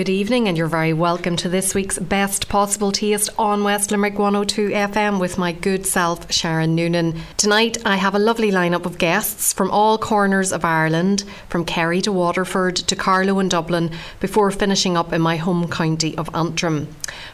Good evening, and you're very welcome to this week's Best Possible Taste on West Limerick 102 FM with my good self, Sharon Noonan. Tonight, I have a lovely lineup of guests from all corners of Ireland, from Kerry to Waterford to Carlow and Dublin, before finishing up in my home county of Antrim.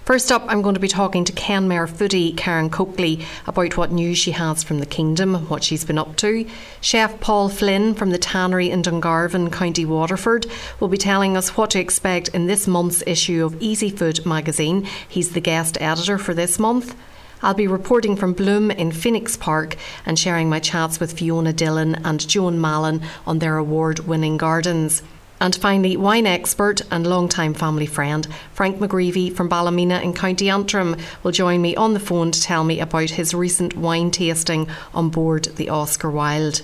First up, I'm going to be talking to Kenmare foodie Karen Coakley about what news she has from the kingdom, what she's been up to. Chef Paul Flynn from the Tannery in Dungarvan, County Waterford, will be telling us what to expect in this month's issue of Easy Food magazine. He's the guest editor for this month. I'll be reporting from Bloom in Phoenix Park and sharing my chats with Fiona Dillon and Joan Mallon on their award winning gardens. And finally, wine expert and long-time family friend Frank McGreevy from Ballymena in County Antrim will join me on the phone to tell me about his recent wine tasting on board the Oscar Wilde.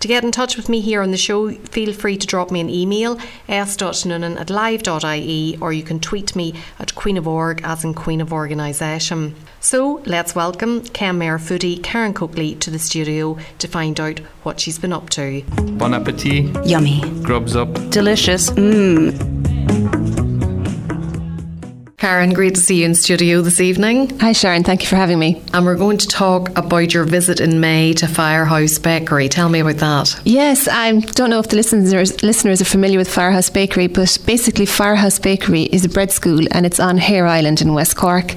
To get in touch with me here on the show, feel free to drop me an email, s.noonan at live.ie, or you can tweet me at Queen of Org, as in Queen of Organisation. So let's welcome Kenmare foodie Karen Coakley to the studio to find out what she's been up to. Bon appetit. Yummy. Grubs up. Delicious. Mmm. Karen, great to see you in studio this evening. Hi, Sharon. Thank you for having me. And we're going to talk about your visit in May to Firehouse Bakery. Tell me about that. Yes, I don't know if the listeners listeners are familiar with Firehouse Bakery, but basically, Firehouse Bakery is a bread school and it's on Heir Island in West Cork.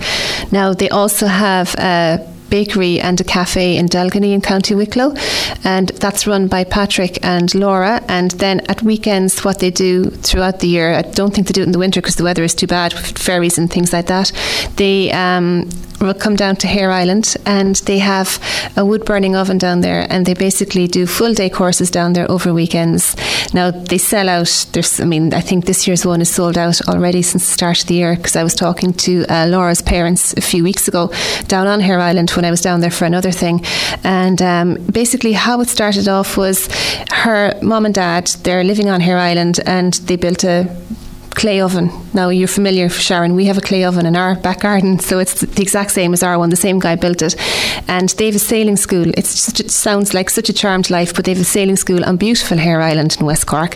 Now, they also have a bakery and a cafe in Delgany in County Wicklow, and that's run by Patrick and Laura. And then at weekends, what they do throughout the year, I don't think they do it in the winter because the weather is too bad ferries and things like that. They um, come down to Heir Island and they have a wood burning oven down there and they basically do full day courses down there over weekends. Now they sell out, there's, I mean, I think this year's one is sold out already since the start of the year because I was talking to uh, Laura's parents a few weeks ago down on Heir Island when I was down there for another thing. And um, basically, how it started off was her mom and dad, they're living on Heir Island and they built a clay oven. Now you're familiar, Sharon. We have a clay oven in our back garden, so it's the exact same as our one. The same guy built it, and they have a sailing school. Just, it sounds like such a charmed life, but they have a sailing school on beautiful Heir Island in West Cork.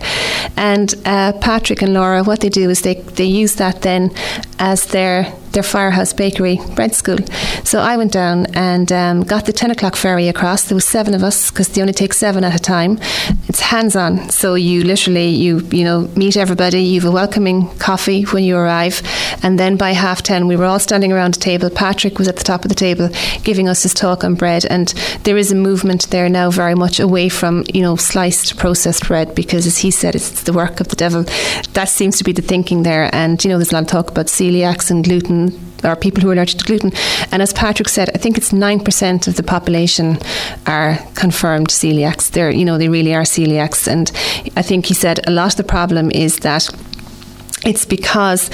And uh, Patrick and Laura, what they do is they they use that then as their their Firehouse Bakery bread school. So I went down and um, got the 10 o'clock ferry across. There was seven of us because they only take seven at a time. It's hands-on. So you literally, you, you know, meet everybody. You have a welcoming coffee when you arrive. And then by half 10, we were all standing around a table. Patrick was at the top of the table giving us his talk on bread. And there is a movement there now very much away from, you know, sliced processed bread because as he said, it's the work of the devil. That seems to be the thinking there. And, you know, there's a lot of talk about celiacs and gluten or people who are allergic to gluten. And as Patrick said, I think it's nine percent of the population are confirmed celiacs. They're you know they really are celiacs, and I think he said a lot of the problem is that it's because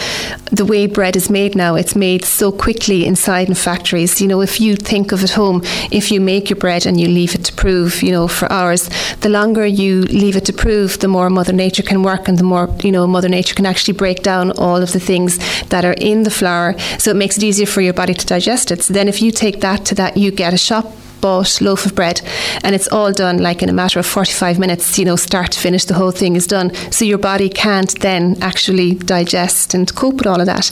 the way bread is made now, it's made so quickly inside in factories. You know, if you think of at home, if you make your bread and you leave it to prove, you know, for hours, the longer you leave it to prove, the more Mother Nature can work and the more, you know, Mother Nature can actually break down all of the things that are in the flour. So it makes it easier for your body to digest it. So then if you take that to that, you get a shop bought loaf of bread and it's all done like in a matter of 45 minutes you know start to finish the whole thing is done. So your body can't then actually digest and cope with all of that.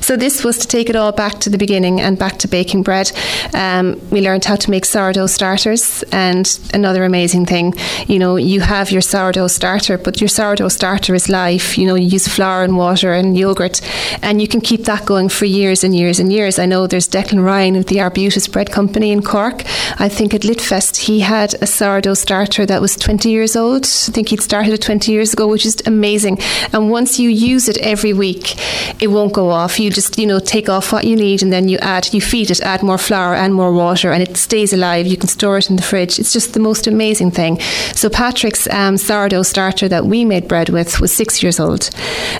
So this was to take it all back to the beginning and back to baking bread. Um, we learned how to make sourdough starters and another amazing thing you know you have your sourdough starter but your sourdough starter is life. You know you use flour and water and yogurt and you can keep that going for years and years and years. I know there's Declan Ryan of the Arbutus Bread Company in Cork I think at Litfest he had a sourdough starter that was 20 years old. I think he'd started it 20 years ago, which is amazing. And once you use it every week, it won't go off. You just, you know, take off what you need and then you add, you feed it, add more flour and more water, and it stays alive. You can store it in the fridge. It's just the most amazing thing. So Patrick's um, sourdough starter that we made bread with was six years old,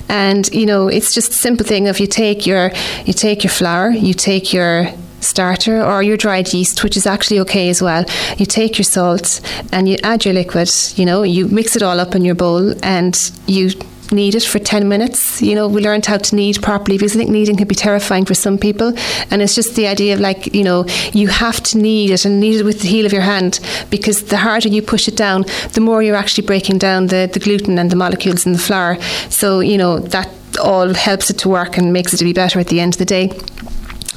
and you know, it's just a simple thing of you take your you take your flour, you take your starter or your dried yeast, which is actually okay as well. You take your salt and you add your liquid, you know, you mix it all up in your bowl and you knead it for 10 minutes. You know, we learned how to knead properly because I think kneading can be terrifying for some people. And it's just the idea of like, you know, you have to knead it and knead it with the heel of your hand because the harder you push it down, the more you're actually breaking down the, the gluten and the molecules in the flour. So, you know, that all helps it to work and makes it to be better at the end of the day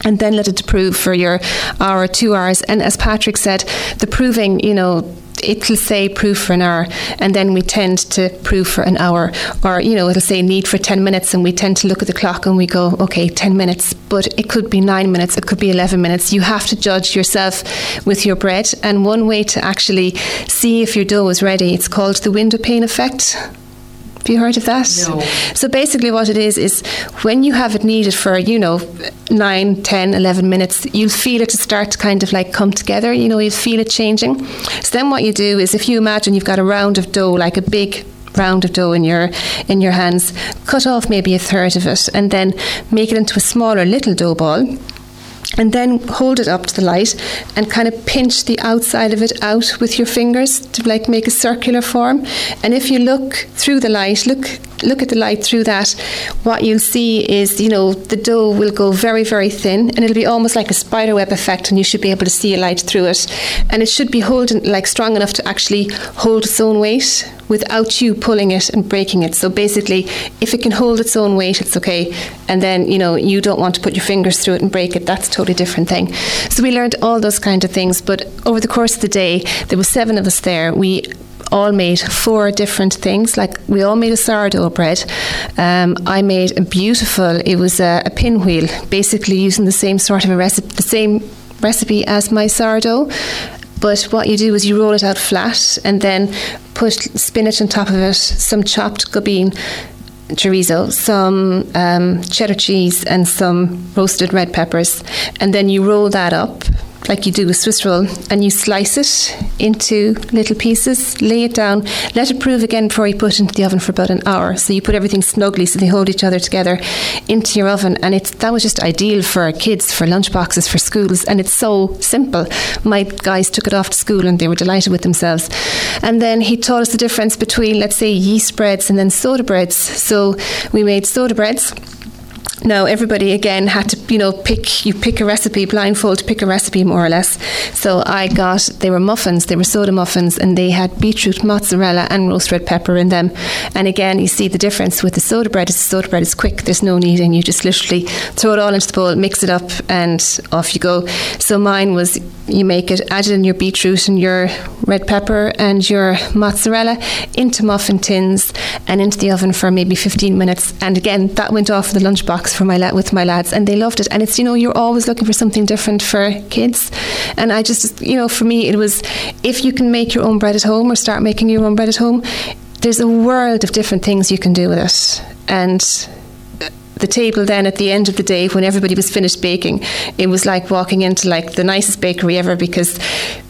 and then let it prove for your hour, or two hours. And as Patrick said, the proving, you know, it'll say proof for an hour. And then we tend to prove for an hour. Or you know it'll say need for 10 minutes. And we tend to look at the clock and we go okay 10 minutes. But it could be 9 minutes. It could be 11 minutes. You have to judge yourself with your bread. And one way to actually see if your dough is ready it's called the window pane effect have you heard of that? No. So basically, what it is is when you have it kneaded for you know 9, 10, 11 minutes, you'll feel it to start to kind of like come together. You know, you'll feel it changing. So then, what you do is if you imagine you've got a round of dough, like a big round of dough in your in your hands, cut off maybe a third of it, and then make it into a smaller little dough ball and then hold it up to the light and kind of pinch the outside of it out with your fingers to like make a circular form. And if you look through the light look look at the light through that what you'll see is you know the dough will go very very thin and it'll be almost like a spider web effect and you should be able to see a light through it. And it should be holding like strong enough to actually hold its own weight without you pulling it and breaking it. So basically, if it can hold its own weight, it's okay. And then, you know, you don't want to put your fingers through it and break it. That's a totally different thing. So we learned all those kind of things. But over the course of the day, there were seven of us there. We all made four different things. Like we all made a sourdough bread. Um, I made a beautiful. It was a, a pinwheel, basically using the same sort of a recipe, the same recipe as my sourdough. But what you do is you roll it out flat and then put spinach on top of it, some chopped Gubbeen chorizo, some um, cheddar cheese, and some roasted red peppers. And then you roll that up like you do with Swiss roll, and you slice it into little pieces, lay it down, let it prove again before you put it into the oven for about an hour. So you put everything snugly so they hold each other together into your oven, and it's that was just ideal for kids, for lunchboxes, for schools, and it's so simple. My guys took it off to school and they were delighted with themselves. And then he taught us the difference between, let's say, yeast breads and then soda breads. So we made soda breads now everybody again had to, you know, pick you pick a recipe blindfold, pick a recipe more or less. So I got they were muffins, they were soda muffins, and they had beetroot, mozzarella, and roast red pepper in them. And again, you see the difference with the soda bread. Is the soda bread is quick. There's no kneading. You just literally throw it all into the bowl, mix it up, and off you go. So mine was you make it, add in your beetroot and your red pepper and your mozzarella into muffin tins and into the oven for maybe 15 minutes. And again, that went off the lunchbox for my la- with my lads, and they loved it. And it's you know you're always looking for something different for kids. And I just you know for me it was if you can make your own bread at home or start making your own bread at home, there's a world of different things you can do with it. And the table then at the end of the day when everybody was finished baking it was like walking into like the nicest bakery ever because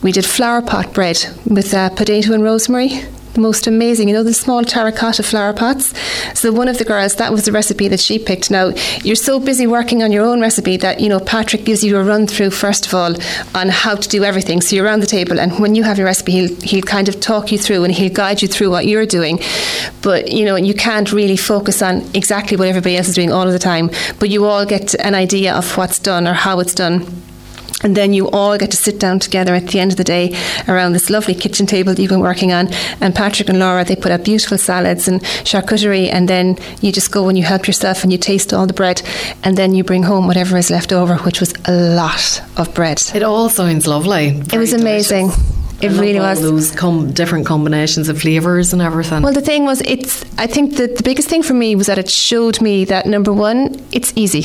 we did flower pot bread with uh, potato and rosemary the most amazing, you know, the small terracotta flower pots. So one of the girls, that was the recipe that she picked. Now, you're so busy working on your own recipe that, you know, Patrick gives you a run through, first of all, on how to do everything. So you're around the table, and when you have your recipe, he'll, he'll kind of talk you through and he'll guide you through what you're doing. But, you know, you can't really focus on exactly what everybody else is doing all of the time, but you all get an idea of what's done or how it's done and then you all get to sit down together at the end of the day around this lovely kitchen table that you've been working on. And Patrick and Laura, they put out beautiful salads and charcuterie. And then you just go and you help yourself and you taste all the bread. And then you bring home whatever is left over, which was a lot of bread. It all sounds lovely. Very it was amazing. Delicious. It really was. Those com- different combinations of flavors and everything. Well, the thing was, it's. I think that the biggest thing for me was that it showed me that number one, it's easy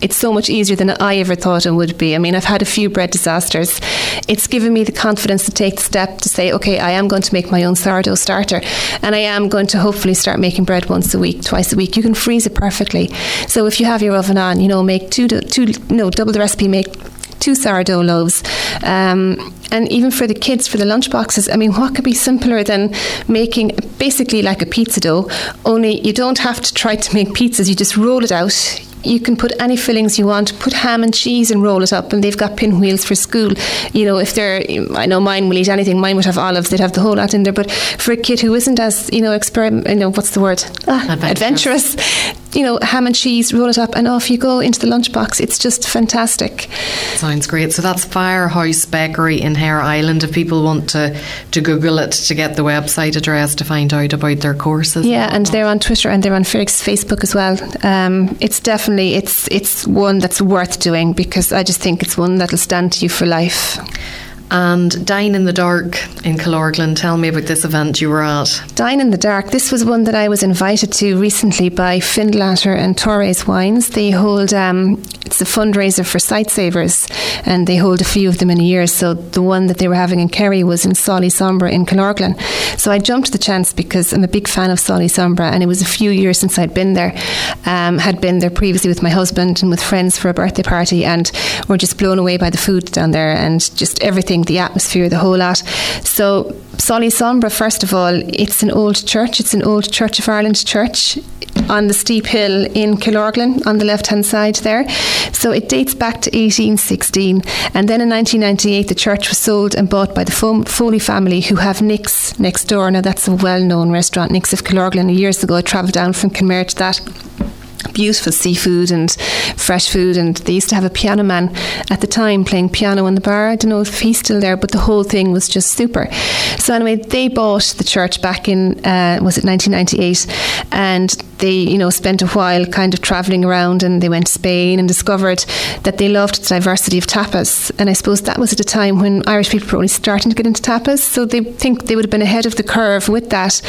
it's so much easier than I ever thought it would be. I mean, I've had a few bread disasters. It's given me the confidence to take the step to say, okay, I am going to make my own sourdough starter, and I am going to hopefully start making bread once a week, twice a week. You can freeze it perfectly. So if you have your oven on, you know, make two, two, no, double the recipe, make two sourdough loaves. Um, and even for the kids, for the lunch boxes, I mean, what could be simpler than making basically like a pizza dough? Only you don't have to try to make pizzas, you just roll it out you can put any fillings you want. Put ham and cheese and roll it up, and they've got pinwheels for school. You know, if they're, I know mine will eat anything. Mine would have olives. They'd have the whole lot in there. But for a kid who isn't as you know, experiment, you know, what's the word? Ah, adventurous. adventurous. You know, ham and cheese, roll it up, and off you go into the lunchbox. It's just fantastic. Sounds great. So that's Firehouse Bakery in Heir Island. If people want to to Google it to get the website address to find out about their courses. Yeah, and they're on Twitter and they're on Facebook as well. Um, it's definitely it's it's one that's worth doing because I just think it's one that'll stand to you for life. And Dine in the Dark in Killorglin, tell me about this event you were at. Dine in the Dark, this was one that I was invited to recently by Findlater and Torres Wines. They hold, um, it's a fundraiser for Sightsavers, and they hold a few of them in a year. So the one that they were having in Kerry was in Sol y Sombra in Killorglin. So I jumped the chance because I'm a big fan of Sol y Sombra, and it was a few years since I'd been there. Um, had been there previously with my husband and with friends for a birthday party, and we're just blown away by the food down there and just everything the atmosphere, the whole lot. So, Sol y Sombra, first of all, it's an old church. It's an old Church of Ireland church on the steep hill in Killorglin on the left hand side there. So it dates back to 1816. And then in 1998, the church was sold and bought by the Foley family, who have Nick's next door. Now, that's a well known restaurant, Nick's of Killorglin. Years ago, I travelled down from Kenmare to that beautiful seafood and fresh food. And they used to have a piano man at the time playing piano in the bar. I don't know if he's still there, but the whole thing was just super. So anyway, they bought the church back in uh, was it 1998, and they you know spent a while kind of travelling around, and they went to Spain and discovered that they loved the diversity of tapas. And I suppose that was at a time when Irish people were only starting to get into tapas, so they think they would have been ahead of the curve with that.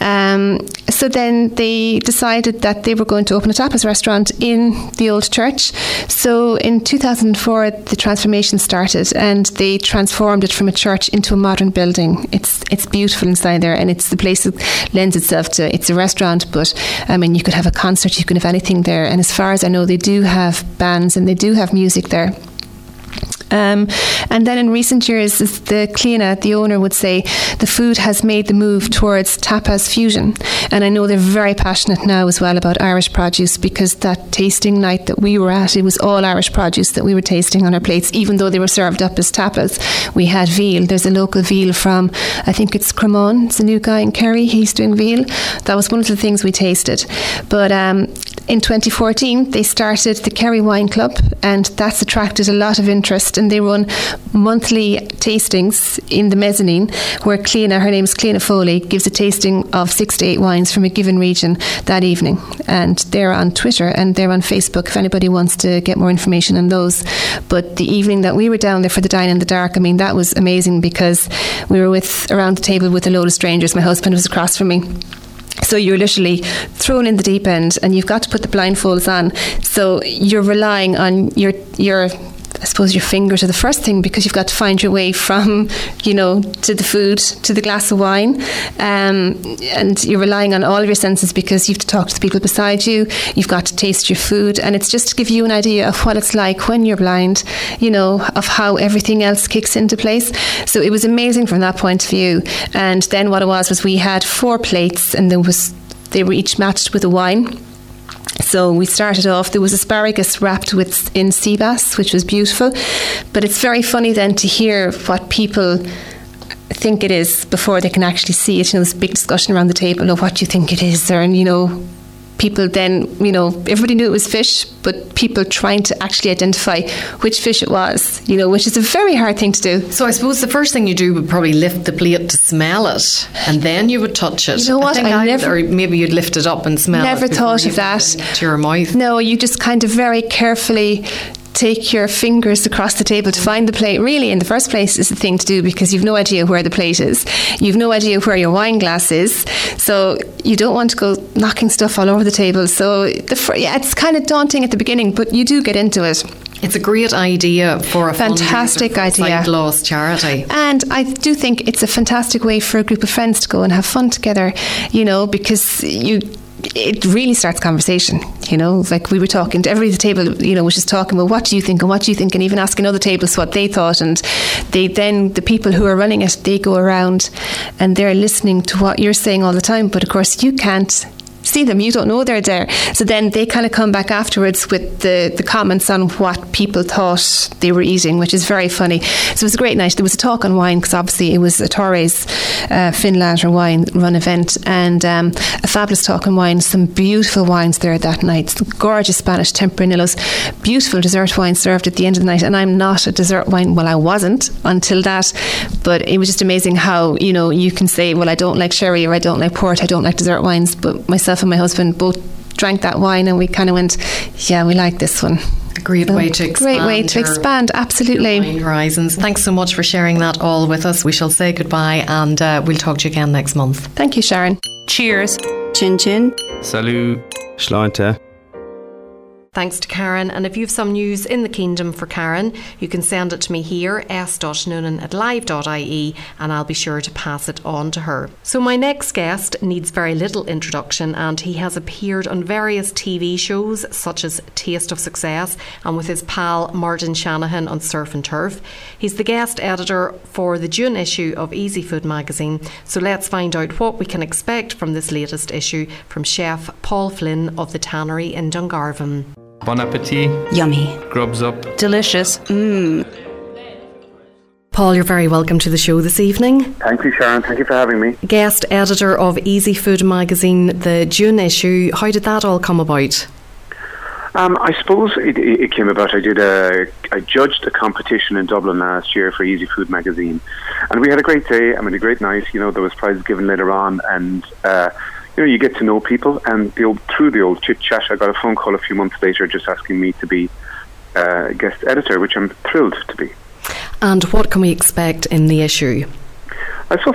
Um, so then they decided that they were going to open a tapas restaurant in the old church. So in 2004, the transformation started, and they transformed it from a church into a modern building. It's it's beautiful inside there, and it's the place that lends itself to. It's a restaurant, but I mean, you could have a concert, you could have anything there. And as far as I know, they do have bands and they do have music there. Um, and then in recent years, the Cliona, the owner, would say the food has made the move towards tapas fusion. And I know they're very passionate now as well about Irish produce because that tasting night that we were at, it was all Irish produce that we were tasting on our plates, even though they were served up as tapas. We had veal. There's a local veal from, I think it's Cremon. It's a new guy in Kerry. He's doing veal. That was one of the things we tasted. But um, in 2014, they started the Kerry Wine Club, and that's attracted a lot of interest and they run monthly tastings in the mezzanine where Cliona, her name is Cliona Foley, gives a tasting of six to eight wines from a given region that evening. And they're on Twitter and they're on Facebook if anybody wants to get more information on those. But the evening that we were down there for the Dine in the Dark, I mean, that was amazing because we were with around the table with a load of strangers. My husband was across from me. So you're literally thrown in the deep end, and you've got to put the blindfolds on. So you're relying on your your I suppose your fingers are the first thing because you've got to find your way from, you know, to the food, to the glass of wine. Um, and you're relying on all your senses because you have to talk to the people beside you. You've got to taste your food. And it's just to give you an idea of what it's like when you're blind, you know, of how everything else kicks into place. So it was amazing from that point of view. And then what it was was we had four plates and there was they were each matched with a wine so we started off, there was asparagus wrapped with in sea bass, which was beautiful. But it's very funny then to hear what people think it is before they can actually see it. You know, a big discussion around the table of what you think it is, or, and you know, people then, you know, everybody knew it was fish, but people trying to actually identify which fish it was, you know, which is a very hard thing to do. So I suppose the first thing you do would probably lift the plate to smell it, and then you would touch it. You know what? I, I never, or maybe you'd lift it up and smell never it. Never thought of that. To your mouth. No, you just kind of very carefully take your fingers across the table to find the plate. Really in the first place is the thing to do because you've no idea where the plate is. You've no idea where your wine glass is. So you don't want to go knocking stuff all over the table. So the, yeah it's kind of daunting at the beginning but you do get into it. It's a great idea for a fantastic idea. lost charity. And I do think it's a fantastic way for a group of friends to go and have fun together, you know, because you it really starts conversation. You know, like we were talking to every table, you know, was just talking, well, what do you think and what do you think? And even asking other tables what they thought. And they then, the people who are running it, they go around and they're listening to what you're saying all the time. But of course, you can't see them. You don't know they're there. So then they kind of come back afterwards with the, the comments on what people thought they were eating, which is very funny. So it was a great night. There was a talk on wine because obviously it was a Torres uh, Findlater wine run event and um, a fabulous talk on wine. Some beautiful wines there that night. Gorgeous Spanish Tempranillos. Beautiful dessert wine served at the end of the night. And I'm not a dessert wine. Well, I wasn't until that. But it was just amazing how, you know, you can say, well, I don't like sherry or I don't like port, I don't like dessert wines. But myself and my husband both drank that wine and we kind of went, yeah, we like this one. A great so, way to expand. Great way to expand, absolutely. Horizons. Thanks so much for sharing that all with us. We shall say goodbye and uh, we'll talk to you again next month. Thank you, Sharon. Cheers. Chin chin. Salut. Sláinte. Thanks to Karen. And if you have some news in the kingdom for Karen, you can send it to me here, s.noonan at live.ie, and I'll be sure to pass it on to her. So, my next guest needs very little introduction, and he has appeared on various TV shows such as Taste of Success and with his pal Martin Shanahan on Surf and Turf. He's the guest editor for the June issue of Easy Food magazine. So, let's find out what we can expect from this latest issue from chef Paul Flynn of the Tannery in Dungarvan. Bon appetit. Yummy. Grubs up. Delicious. Mmm. Paul, you're very welcome to the show this evening. Thank you, Sharon. Thank you for having me. Guest editor of Easy Food magazine, the June issue. How did that all come about? Um, I suppose it, it, came about. I did a, I judged a competition in Dublin last year for Easy Food magazine, and we had a great day. I mean, a great night. You know, there was prizes given later on, and uh, you know, you get to know people, and the old, through the old chit chat, I got a phone call a few months later just asking me to be uh, guest editor, which I'm thrilled to be. And what can we expect in the issue? I saw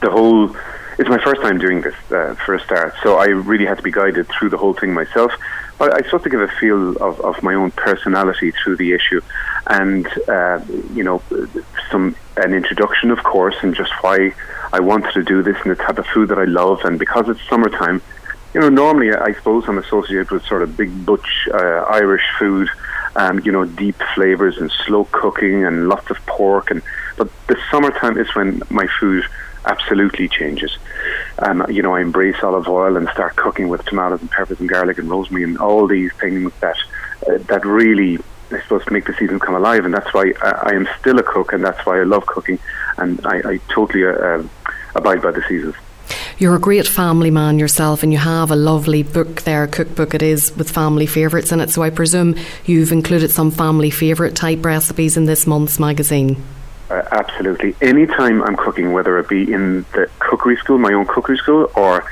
the whole. It's my first time doing this uh, for a start, so I really had to be guided through the whole thing myself. But I sought to give a feel of, of my own personality through the issue, and uh, you know, some an introduction, of course, and just why I wanted to do this and the type of food that I love. And because it's summertime, you know, normally I suppose I'm associated with sort of big butch uh, Irish food, um, you know, deep flavors and slow cooking and lots of pork. And but the summertime is when my food absolutely changes. Um, you know, I embrace olive oil and start cooking with tomatoes and peppers and garlic and rosemary and all these things that uh, that really I suppose make the season come alive, and that's why I, I am still a cook, and that's why I love cooking, and I, I totally uh, abide by the seasons. You're a great family man yourself, and you have a lovely book there, cookbook it is, with family favourites in it. So I presume you've included some family favourite type recipes in this month's magazine. Uh, absolutely. Anytime I'm cooking, whether it be in the cookery school, my own cookery school, or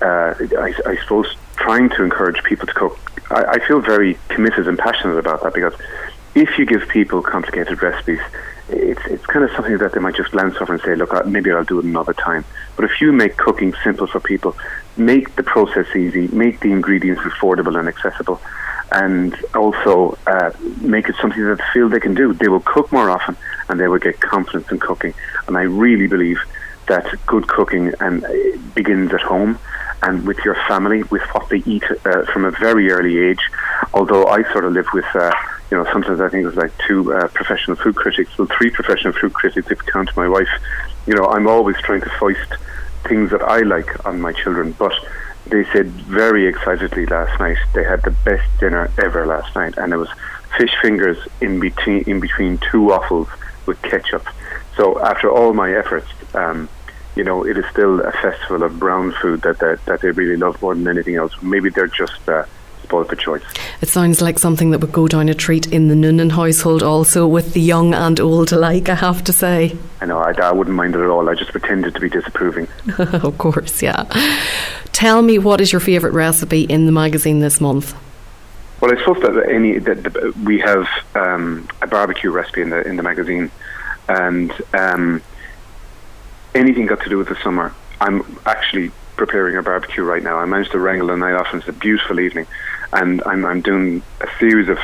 uh, I, I, suppose trying to encourage people to cook, I, I feel very committed and passionate about that because if you give people complicated recipes, it's it's kind of something that they might just glance over and say, look, uh, maybe I'll do it another time. But if you make cooking simple for people, make the process easy, make the ingredients affordable and accessible, and also uh, make it something that they feel they can do. They will cook more often, and they will get confidence in cooking. And I really believe that good cooking and uh, begins at home and with your family, with what they eat uh, from a very early age. Although I sort of live with, uh, you know, sometimes I think it was like two uh, professional food critics, well, three professional food critics if you count my wife. You know, I'm always trying to foist things that I like on my children, but they said very excitedly last night they had the best dinner ever last night, and it was fish fingers in between in between two waffles with ketchup. So after all my efforts, um, you know, it is still a festival of brown food that, that, that they really love more than anything else. Maybe they're just uh, spoiled for choice. It sounds like something that would go down a treat in the Noonan household also, with the young and old alike, I have to say. I know, I, I wouldn't mind it at all. I just pretended to be disapproving. of course, yeah. Tell me, what is your favourite recipe in the magazine this month? Well, I suppose that any that we have um, a barbecue recipe in the in the magazine, and um, anything got to do with the summer. I'm actually preparing a barbecue right now. I managed to wrangle the night off, and it's a beautiful evening. And I'm, I'm doing a series of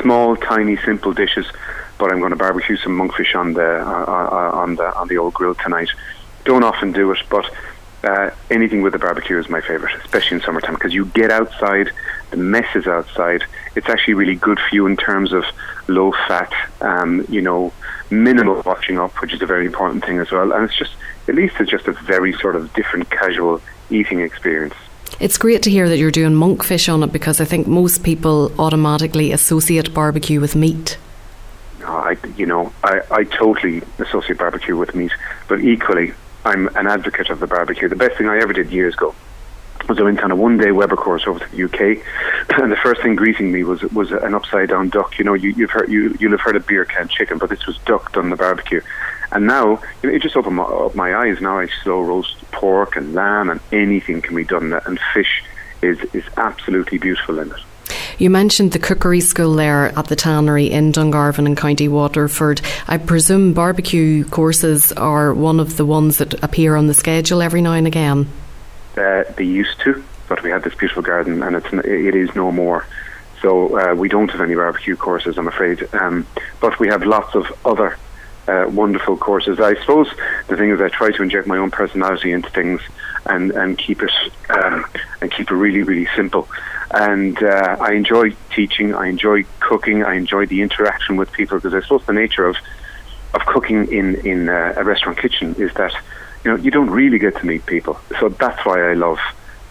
small, tiny, simple dishes. But I'm going to barbecue some monkfish on the uh, on the on the old grill tonight. Don't often do it, but uh, anything with a barbecue is my favorite, especially in summertime because you get outside, the mess is outside. It's actually really good for you in terms of low fat, um, you know, minimal washing up, which is a very important thing as well. And it's just, at least it's just a very sort of different casual eating experience. It's great to hear that you're doing monkfish on it because I think most people automatically associate barbecue with meat. I, you know, I, I totally associate barbecue with meat, but equally, I'm an advocate of the barbecue. The best thing I ever did years ago was I went on a one day Weber course over to the UK, and the first thing greeting me was was an upside down duck. You know, you, you've heard you you'll have heard of beer can chicken, but this was duck done the barbecue. And now you know, it just opened my, up my eyes. Now I slow roast pork and lamb, and anything can be done. And fish is is absolutely beautiful in it. You mentioned the cookery school there at the tannery in Dungarvan in County Waterford. I presume barbecue courses are one of the ones that appear on the schedule every now and again. Uh, they used to, but we had this beautiful garden, and it's it is no more. So uh, we don't have any barbecue courses, I'm afraid. Um, but we have lots of other uh, wonderful courses. I suppose the thing is, I try to inject my own personality into things and and keep it um, and keep it really really simple. And uh, I enjoy teaching. I enjoy cooking. I enjoy the interaction with people because I suppose the nature of of cooking in in uh, a restaurant kitchen is that you know you don't really get to meet people. So that's why I love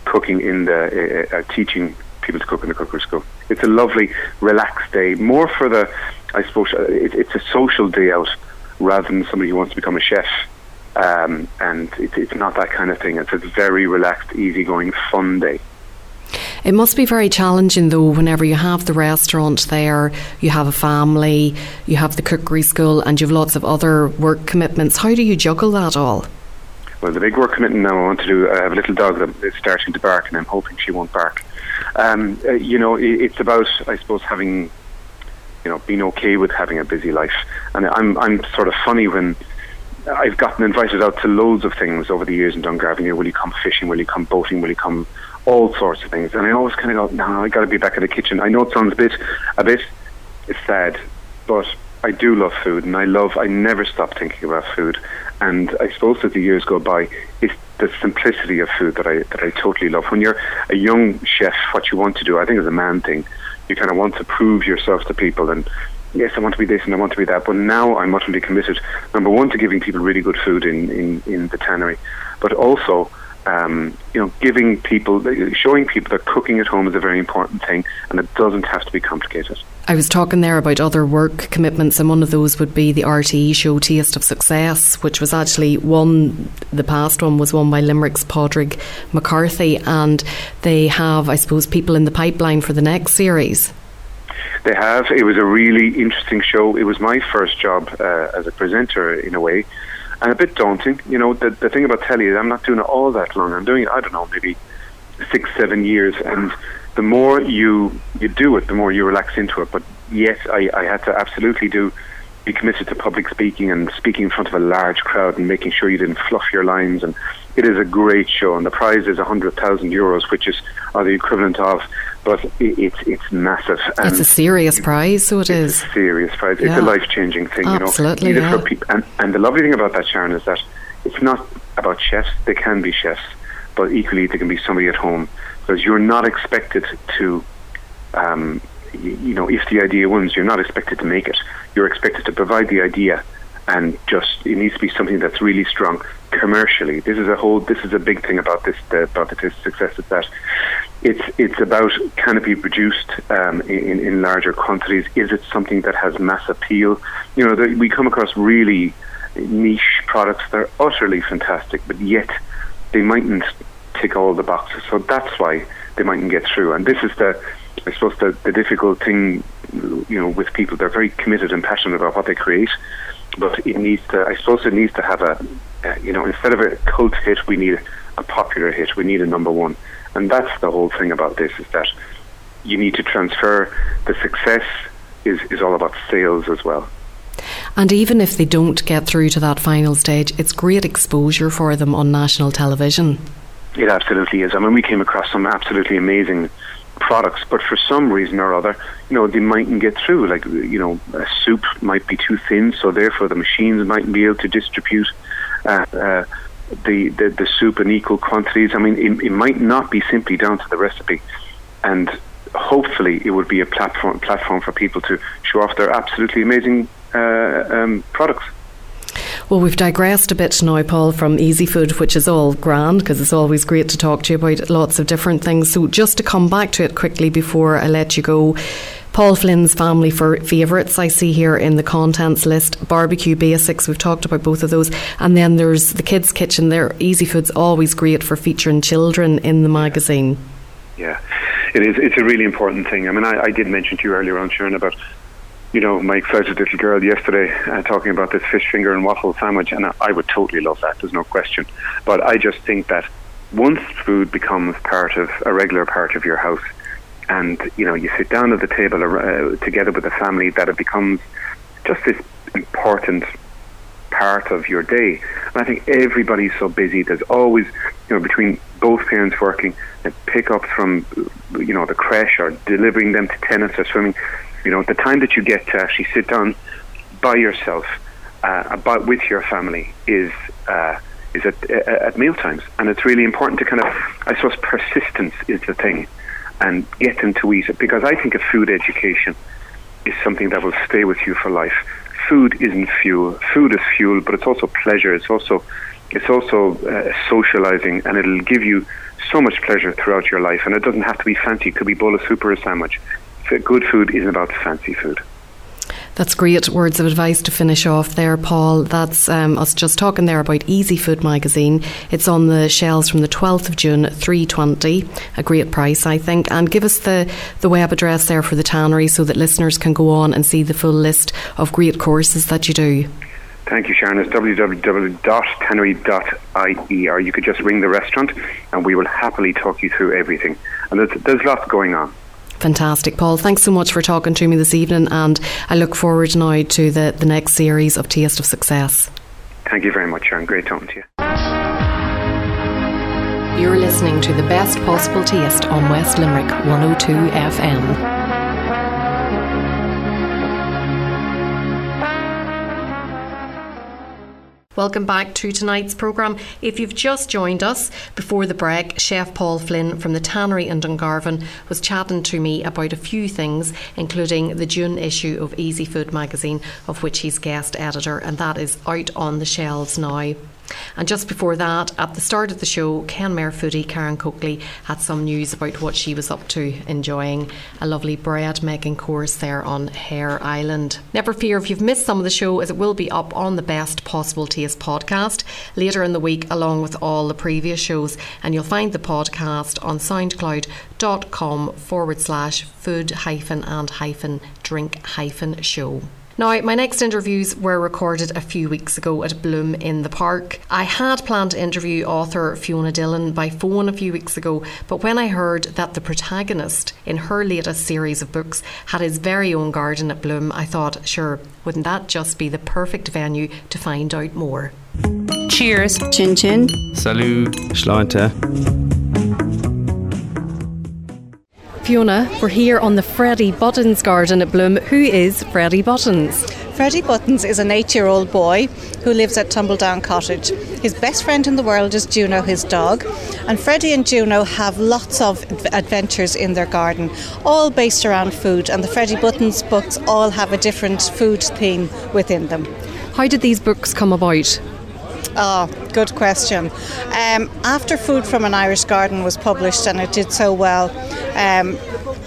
cooking in the uh, uh, teaching people to cook in the cookery school. It's a lovely, relaxed day, more for the, I suppose, uh, it, it's a social day out rather than somebody who wants to become a chef. Um, and it, it's not that kind of thing. It's a very relaxed, easygoing, fun day. It must be very challenging though whenever you have the restaurant there, you have a family, you have the cookery school, and you have lots of other work commitments. How do you juggle that all? Well, the big work commitment now I want to do, I have a little dog that is starting to bark, and I'm hoping she won't bark. Um, uh, you know, it, it's about, I suppose, having, you know, being okay with having a busy life. And I'm, I'm sort of funny when I've gotten invited out to loads of things over the years in Dungarvan. You will you come fishing? Will you come boating? Will you come all sorts of things? And I always kind of go, no, I got to be back in the kitchen. I know it sounds a bit, a bit, sad, but I do love food, and I love. I never stop thinking about food. And I suppose as the years go by, it's the simplicity of food that I that I totally love. When you're a young chef, what you want to do, I think, is a man thing. You kind of want to prove yourself to people and yes, I want to be this and I want to be that. But now I'm utterly committed, number one, to giving people really good food in, in, in the tannery, but also, um, you know, giving people, showing people that cooking at home is a very important thing and it doesn't have to be complicated. I was talking there about other work commitments, and one of those would be the RTE show Taste of Success, which was actually one, the past one was won by Limerick's Padraig McCarthy, and they have, I suppose, people in the pipeline for the next series. They have. It was a really interesting show. It was my first job uh, as a presenter, in a way, and a bit daunting. You know, the, the thing about telly is I'm not doing it all that long. I'm doing it, I don't know, maybe six, seven years, and the more you you do it, the more you relax into it. But yes, I, I had to absolutely do be committed to public speaking and speaking in front of a large crowd and making sure you didn't fluff your lines. And it is a great show, and the prize is a hundred thousand euros, which is are the equivalent of but it, it's it's massive. And it's a serious prize, so it is. a serious prize. Yeah. It's a life changing thing, Absolutely, you know. Yeah. For people, and, and the lovely thing about that, Sharon, is that it's not about chefs. They can be chefs, but equally they can be somebody at home because you're not expected to. Um, you, you know, if the idea wins, you're not expected to make it. You're expected to provide the idea and just it needs to be something that's really strong commercially. This is a whole. This is a big thing about this the, about the success of that it's it's about can it be produced um, in in larger quantities? Is it something that has mass appeal? You know, the, we come across really niche products that are utterly fantastic, but yet they mightn't tick all the boxes. So that's why they mightn't get through. And this is the I suppose the, the difficult thing, you know, with people. They're very committed and passionate about what they create, but it needs to. I suppose it needs to have a, you know, instead of a cult hit, we need a popular hit. We need a number one, and that's the whole thing about this: is that you need to transfer the success is is all about sales as well. And even if they don't get through to that final stage, it's great exposure for them on national television. It absolutely is. I mean, we came across some absolutely amazing products, but for some reason or other, you know, they mightn't get through. Like, you know, a soup might be too thin, so therefore the machines mightn't be able to distribute uh, uh, the, the, the soup in equal quantities. I mean, it, it might not be simply down to the recipe, and hopefully it would be a platform platform for people to show off their absolutely amazing uh, um, products. Well, we've digressed a bit now, Paul, from easy food, which is all grand because it's always great to talk to you about lots of different things. So, just to come back to it quickly before I let you go, Paul Flynn's family for favourites I see here in the contents list. Barbecue basics, we've talked about both of those. And then there's the kids' kitchen. There, easy food's always great for featuring children in the magazine. Yeah, it is. It's a really important thing. I mean, I, I did mention to you earlier on, Sharon, about you know Mike my excited little girl yesterday uh, talking about this fish finger and waffle sandwich, and I, I would totally love that. There's no question. But I just think that once food becomes part of a regular part of your house and you know you sit down at the table uh, together with the family that it becomes just this important part of your day. And I think everybody's so busy. There's always, you know, between both parents working, and pickups from, you know, the crash or delivering them to tennis or swimming. You know, the time that you get to actually sit down by yourself, uh, about with your family is. Uh, is at, at meal times, and it's really important to kind of, I suppose, persistence is the thing and get them to eat it because I think a food education is something that will stay with you for life. Food isn't fuel. Food is fuel, but it's also pleasure. It's also it's also uh, socializing, and it'll give you so much pleasure throughout your life. And it doesn't have to be fancy. It could be bowl of soup or a sandwich. Good food isn't about fancy food. That's great words of advice to finish off there, Paul. That's um, us just talking there about Easy Food magazine. It's on the shelves from the 12th of June, 320. A great price, I think. And give us the, the web address there for the tannery so that listeners can go on and see the full list of great courses that you do. Thank you, Sharon. It's www.tannery.ie, or you could just ring the restaurant and we will happily talk you through everything. And there's, there's lots going on. Fantastic, Paul. Thanks so much for talking to me this evening, and I look forward now to the, the next series of Taste of Success. Thank you very much, Sharon. Great talking to you. You're listening to the best possible taste on West Limerick 102 FM. Welcome back to tonight's programme. If you've just joined us before the break, Chef Paul Flynn from the Tannery in Dungarvan was chatting to me about a few things, including the June issue of Easy Food magazine, of which he's guest editor, and that is out on the shelves now. And just before that, at the start of the show, Kenmare foodie Karen Coakley had some news about what she was up to, enjoying a lovely bread making course there on Heir Island. Never fear if you've missed some of the show, as it will be up on the Best Possible Taste podcast later in the week, along with all the previous shows. And you'll find the podcast on soundcloud.com forward slash food hyphen and hyphen drink hyphen show. Now, my next interviews were recorded a few weeks ago at Bloom in the Park. I had planned to interview author Fiona Dillon by phone a few weeks ago, but when I heard that the protagonist in her latest series of books had his very own garden at Bloom, I thought, sure, wouldn't that just be the perfect venue to find out more? Cheers. Chin chin. Salut. Schleunter. Fiona, we're here on the Freddie Buttons garden at Bloom. Who is Freddie Buttons? Freddie Buttons is an eight year old boy who lives at Tumbledown Cottage. His best friend in the world is Juno, his dog, and Freddie and Juno have lots of adventures in their garden, all based around food, and the Freddie Buttons books all have a different food theme within them. How did these books come about? Oh, good question. Um, after Food from an Irish Garden was published and it did so well, um,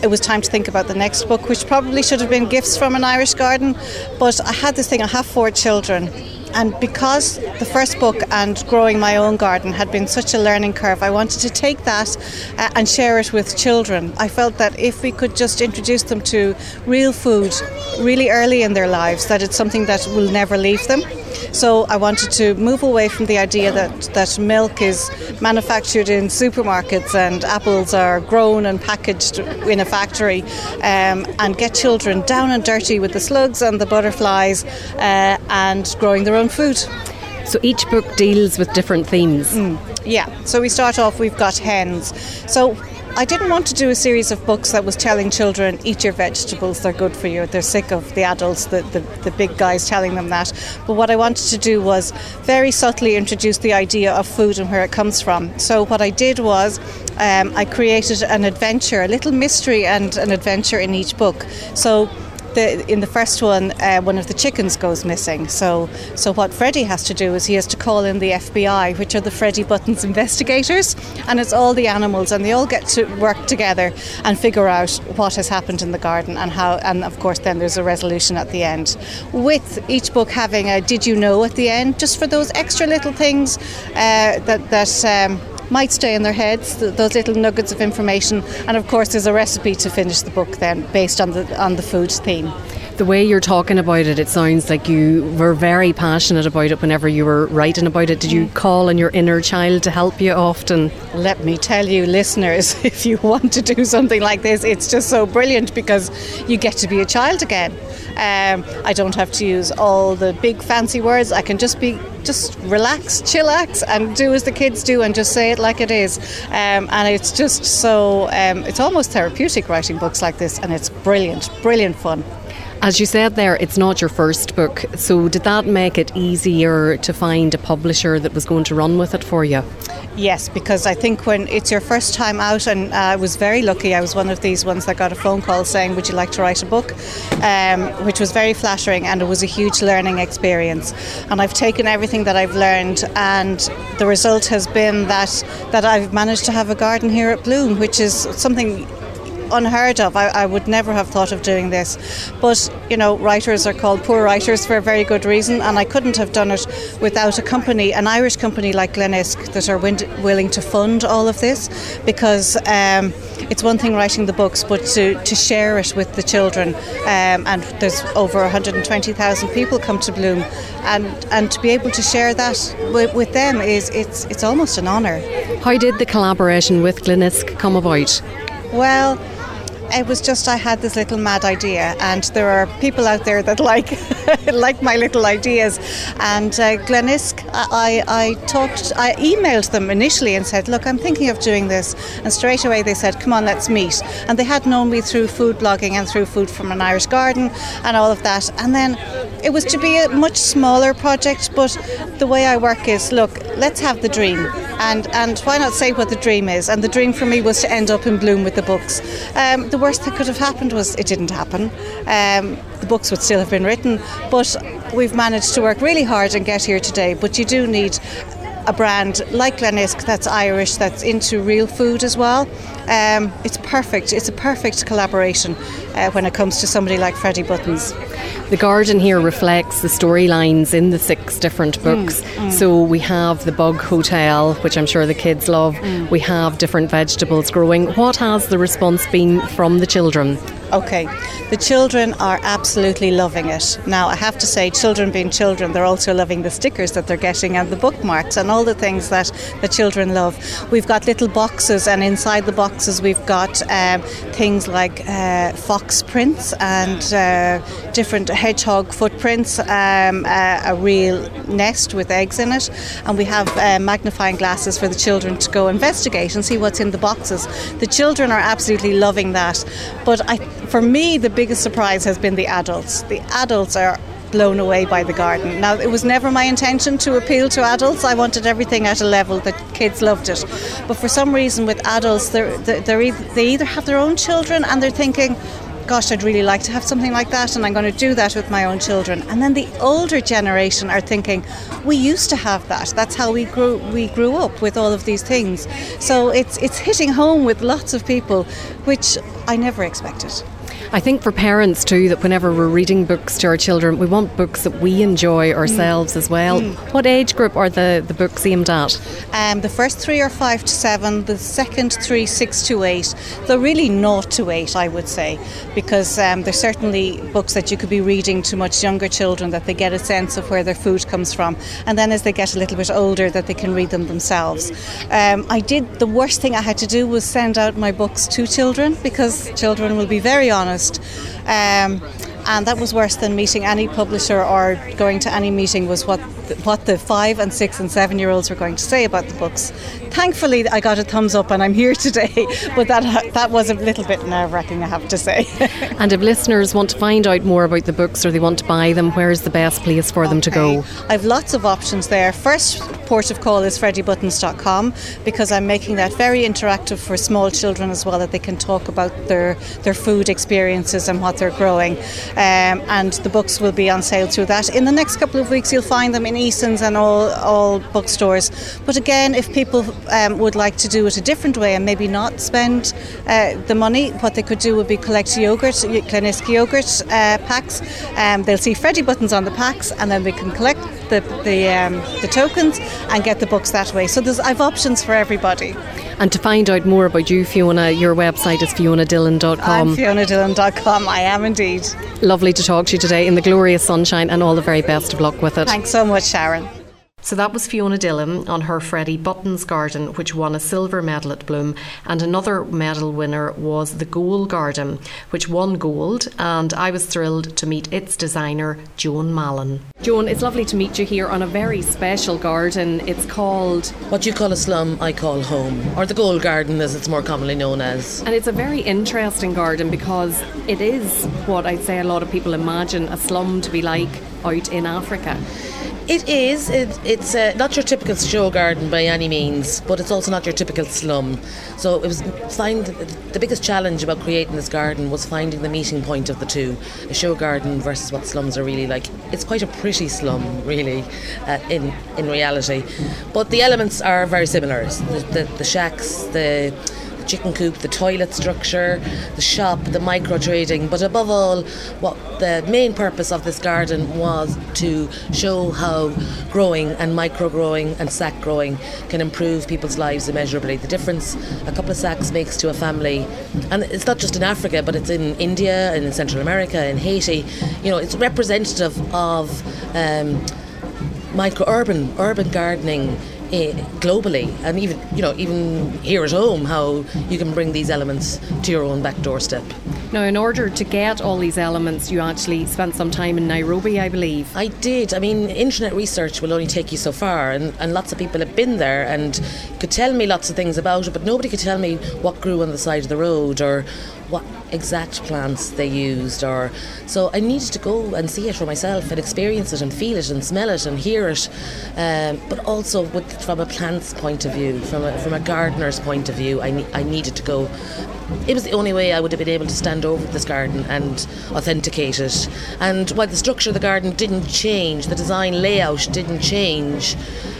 it was time to think about the next book, which probably should have been Gifts from an Irish Garden. But I had this thing, I have four children. And because the first book and growing my own garden had been such a learning curve, I wanted to take that uh, and share it with children. I felt that if we could just introduce them to real food really early in their lives, that it's something that will never leave them. So I wanted to move away from the idea that, that milk is manufactured in supermarkets and apples are grown and packaged in a factory um, and get children down and dirty with the slugs and the butterflies uh, and growing their own food. So each book deals with different themes. Mm, yeah, so we start off, we've got hens. So I didn't want to do a series of books that was telling children, eat your vegetables, they're good for you. They're sick of the adults, the, the, the big guys telling them that. But what I wanted to do was very subtly introduce the idea of food and where it comes from. So what I did was um, I created an adventure, a little mystery and an adventure in each book. So the in the first one, uh, one of the chickens goes missing. So so what Freddie has to do is he has to call in the FBI, which are the Freddie Buttons investigators, and it's all the animals, and they all get to work together and figure out what has happened in the garden and how. And of course, then there's a resolution at the end, with each book having a "Did you know?" at the end, just for those extra little things uh, that that. Um, might stay in their heads, th- those little nuggets of information. And of course, there's a recipe to finish the book then, based on the on the food theme. The way you're talking about it, it sounds like you were very passionate about it whenever you were writing about it. Did you call on your inner child to help you often? Let me tell you, listeners, if you want to do something like this, it's just so brilliant because you get to be a child again. Um, I don't have to use all the big fancy words. I can just be, just relax, chillax, and do as the kids do, and just say it like it is. Um, and it's just so, um, it's almost therapeutic writing books like this, and it's brilliant, brilliant fun. As you said there, it's not your first book. So, did that make it easier to find a publisher that was going to run with it for you? Yes, because I think when it's your first time out, and uh, I was very lucky, I was one of these ones that got a phone call saying, Would you like to write a book? Um, which was very flattering and it was a huge learning experience. And I've taken everything that I've learned, and the result has been that, that I've managed to have a garden here at Bloom, which is something unheard of. I, I, would never have thought of doing this. But, you know, writers are called poor writers for a very good reason, and I couldn't have done it without a company, an Irish company like Glenisk, that are willing to fund all of this because um, it's one thing writing the books, but to, to share it with the children. Um, and there's over 120,000 people come to Bloom, and, and to be able to share that with, with them is it's, it's almost an honour. How did the collaboration with Glenisk come about? Well, it was just I had this little mad idea, and there are people out there that like like my little ideas. And uh, Glenisk, I, I talked, I emailed them initially and said, "Look, I'm thinking of doing this," and straight away they said, "Come on, let's meet." And they had known me through food blogging and through Food from an Irish Garden and all of that. And then it was to be a much smaller project, but the way I work is, look, let's have the dream, and and why not say what the dream is? And the dream for me was to end up in Bloom with the books. Um, the worst that could have happened was it didn't happen. Um, the books would still have been written, but we've managed to work really hard and get here today. But you do need a brand like Glenisk that's Irish, that's into real food as well. Um, it's perfect. It's a perfect collaboration uh, when it comes to somebody like Freddie Buttons. The garden here reflects the storylines in the six different books. Mm, mm. So we have the Bug Hotel, which I'm sure the kids love. Mm. We have different vegetables growing. What has the response been from the children? Okay, the children are absolutely loving it. Now, I have to say, children being children, they're also loving the stickers that they're getting and the bookmarks and all the things that the children love. We've got little boxes, and inside the boxes, we've got um, things like uh, fox prints and uh, different hedgehog footprints, um, uh, a real nest with eggs in it, and we have uh, magnifying glasses for the children to go investigate and see what's in the boxes. The children are absolutely loving that, but I for me, the biggest surprise has been the adults. The adults are blown away by the garden. Now, it was never my intention to appeal to adults. I wanted everything at a level that kids loved it. But for some reason, with adults, they're, they're, they either have their own children and they're thinking, gosh, I'd really like to have something like that, and I'm going to do that with my own children. And then the older generation are thinking, we used to have that. That's how we grew. We grew up with all of these things. So it's it's hitting home with lots of people, which I never expected. I think for parents too, that whenever we're reading books to our children, we want books that we enjoy ourselves mm. as well. Mm. What age group are the, the books aimed at? Um, the first three are five to seven, the second three six to eight. They're really naught to eight, I would say, because um, there's certainly books that you could be reading to much younger children that they get a sense of where their food comes from, and then as they get a little bit older, that they can read them themselves. Um, I did the worst thing I had to do was send out my books to children because children will be very honest honest. Um, and that was worse than meeting any publisher or going to any meeting was what what the five and six and seven year olds were going to say about the books. Thankfully, I got a thumbs up and I'm here today, but that that was a little bit nerve wracking, I have to say. and if listeners want to find out more about the books or they want to buy them, where is the best place for for them to go? I've lots of options there. First, port of call is freddybuttons.com because I'm making that very interactive for small children as well, that they can talk about their, their food experiences and what they're growing. Um, and the books will be on sale through that. In the next couple of weeks, you'll find them in Eason's and all, all bookstores. But again, if people um, would like to do it a different way and maybe not spend uh, the money, what they could do would be collect yogurt, Glenisk yogurt uh, packs. Um, they'll see Freddie Buttons on the packs and then they can collect the, the, um, the tokens and get the books that way. So there's, I've options for everybody. And to find out more about you, Fiona, your website is fionadillon.com. I'm fionadillon.com, I am indeed. Lovely to talk to you today in the glorious sunshine and all the very best of luck with it. Thanks so much, Sharon. So that was Fiona Dillon on her Freddie Buttons Garden, which won a silver medal at Bloom. And another medal winner was the Goal Garden, which won gold. And I was thrilled to meet its designer, Joan Mallon. Joan, it's lovely to meet you here on a very special garden. It's called. What you call a slum, I call home, or the Goal Garden as it's more commonly known as. And it's a very interesting garden because it is what I'd say a lot of people imagine a slum to be like out in Africa. It is. It, it's uh, not your typical show garden by any means, but it's also not your typical slum. So it was find the biggest challenge about creating this garden was finding the meeting point of the two, a show garden versus what slums are really like. It's quite a pretty slum, really, uh, in in reality, but the elements are very similar. The, the, the shacks, the chicken coop, the toilet structure, the shop, the micro trading, but above all, what the main purpose of this garden was to show how growing and micro growing and sack growing can improve people's lives immeasurably. The difference a couple of sacks makes to a family, and it's not just in Africa, but it's in India and in Central America, in Haiti. You know, it's representative of. Um, micro urban urban gardening Eh, globally and even you know even here at home how you can bring these elements to your own back doorstep. Now in order to get all these elements you actually spent some time in Nairobi I believe. I did. I mean internet research will only take you so far and, and lots of people have been there and could tell me lots of things about it but nobody could tell me what grew on the side of the road or what exact plants they used or so I needed to go and see it for myself and experience it and feel it and smell it and hear it. Um, but also with, from a plant's point of view from a, from a gardener's point of view I, ne- I needed to go. It was the only way I would have been able to stand over this garden and authenticate it. And while the structure of the garden didn't change the design layout didn't change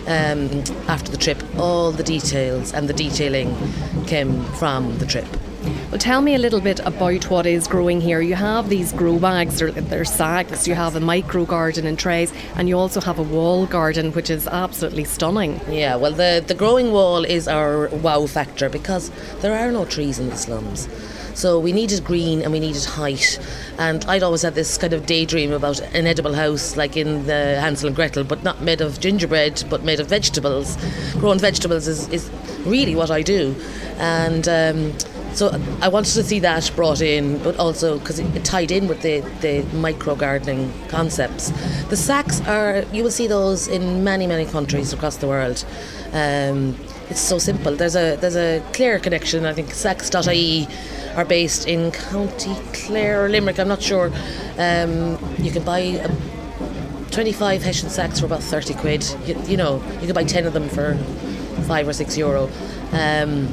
um, after the trip all the details and the detailing came from the trip well, tell me a little bit about what is growing here. You have these grow bags, they're, they're sacks, you have a micro garden in trays, and you also have a wall garden, which is absolutely stunning. Yeah, well, the, the growing wall is our wow factor because there are no trees in the slums. So we needed green and we needed height. And I'd always had this kind of daydream about an edible house like in the Hansel and Gretel, but not made of gingerbread, but made of vegetables. Growing vegetables is, is really what I do. And um, so I wanted to see that brought in, but also because it, tied in with the, the micro gardening concepts. The sacks are, you will see those in many, many countries across the world. Um, it's so simple. There's a there's a clear connection. I think sacks.ie are based in County Clare or Limerick. I'm not sure. Um, you can buy a 25 Hessian sacks for about 30 quid. You, you, know, you can buy 10 of them for five or six euro. Um,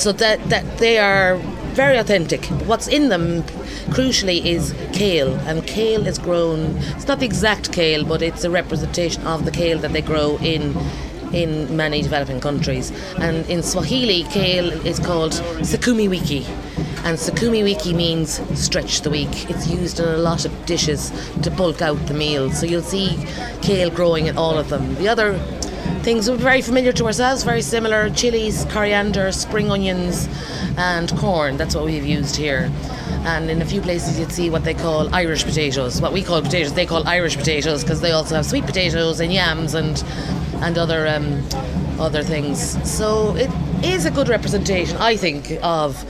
so that that they are very authentic. What's in them, crucially, is kale, and kale is grown. It's not the exact kale, but it's a representation of the kale that they grow in in many developing countries. And in Swahili, kale is called sukuma wiki. And sukuma wiki means stretch the week. It's used in a lot of dishes to bulk out the meal. So you'll see kale growing in all of them. The other things are very familiar to ourselves, very similar chilies, coriander, spring onions, and corn. That's what we've used here. And in a few places, you'd see what they call Irish potatoes. What we call potatoes, they call Irish potatoes because they also have sweet potatoes and yams and and other um, other things. So it is a good representation, I think, of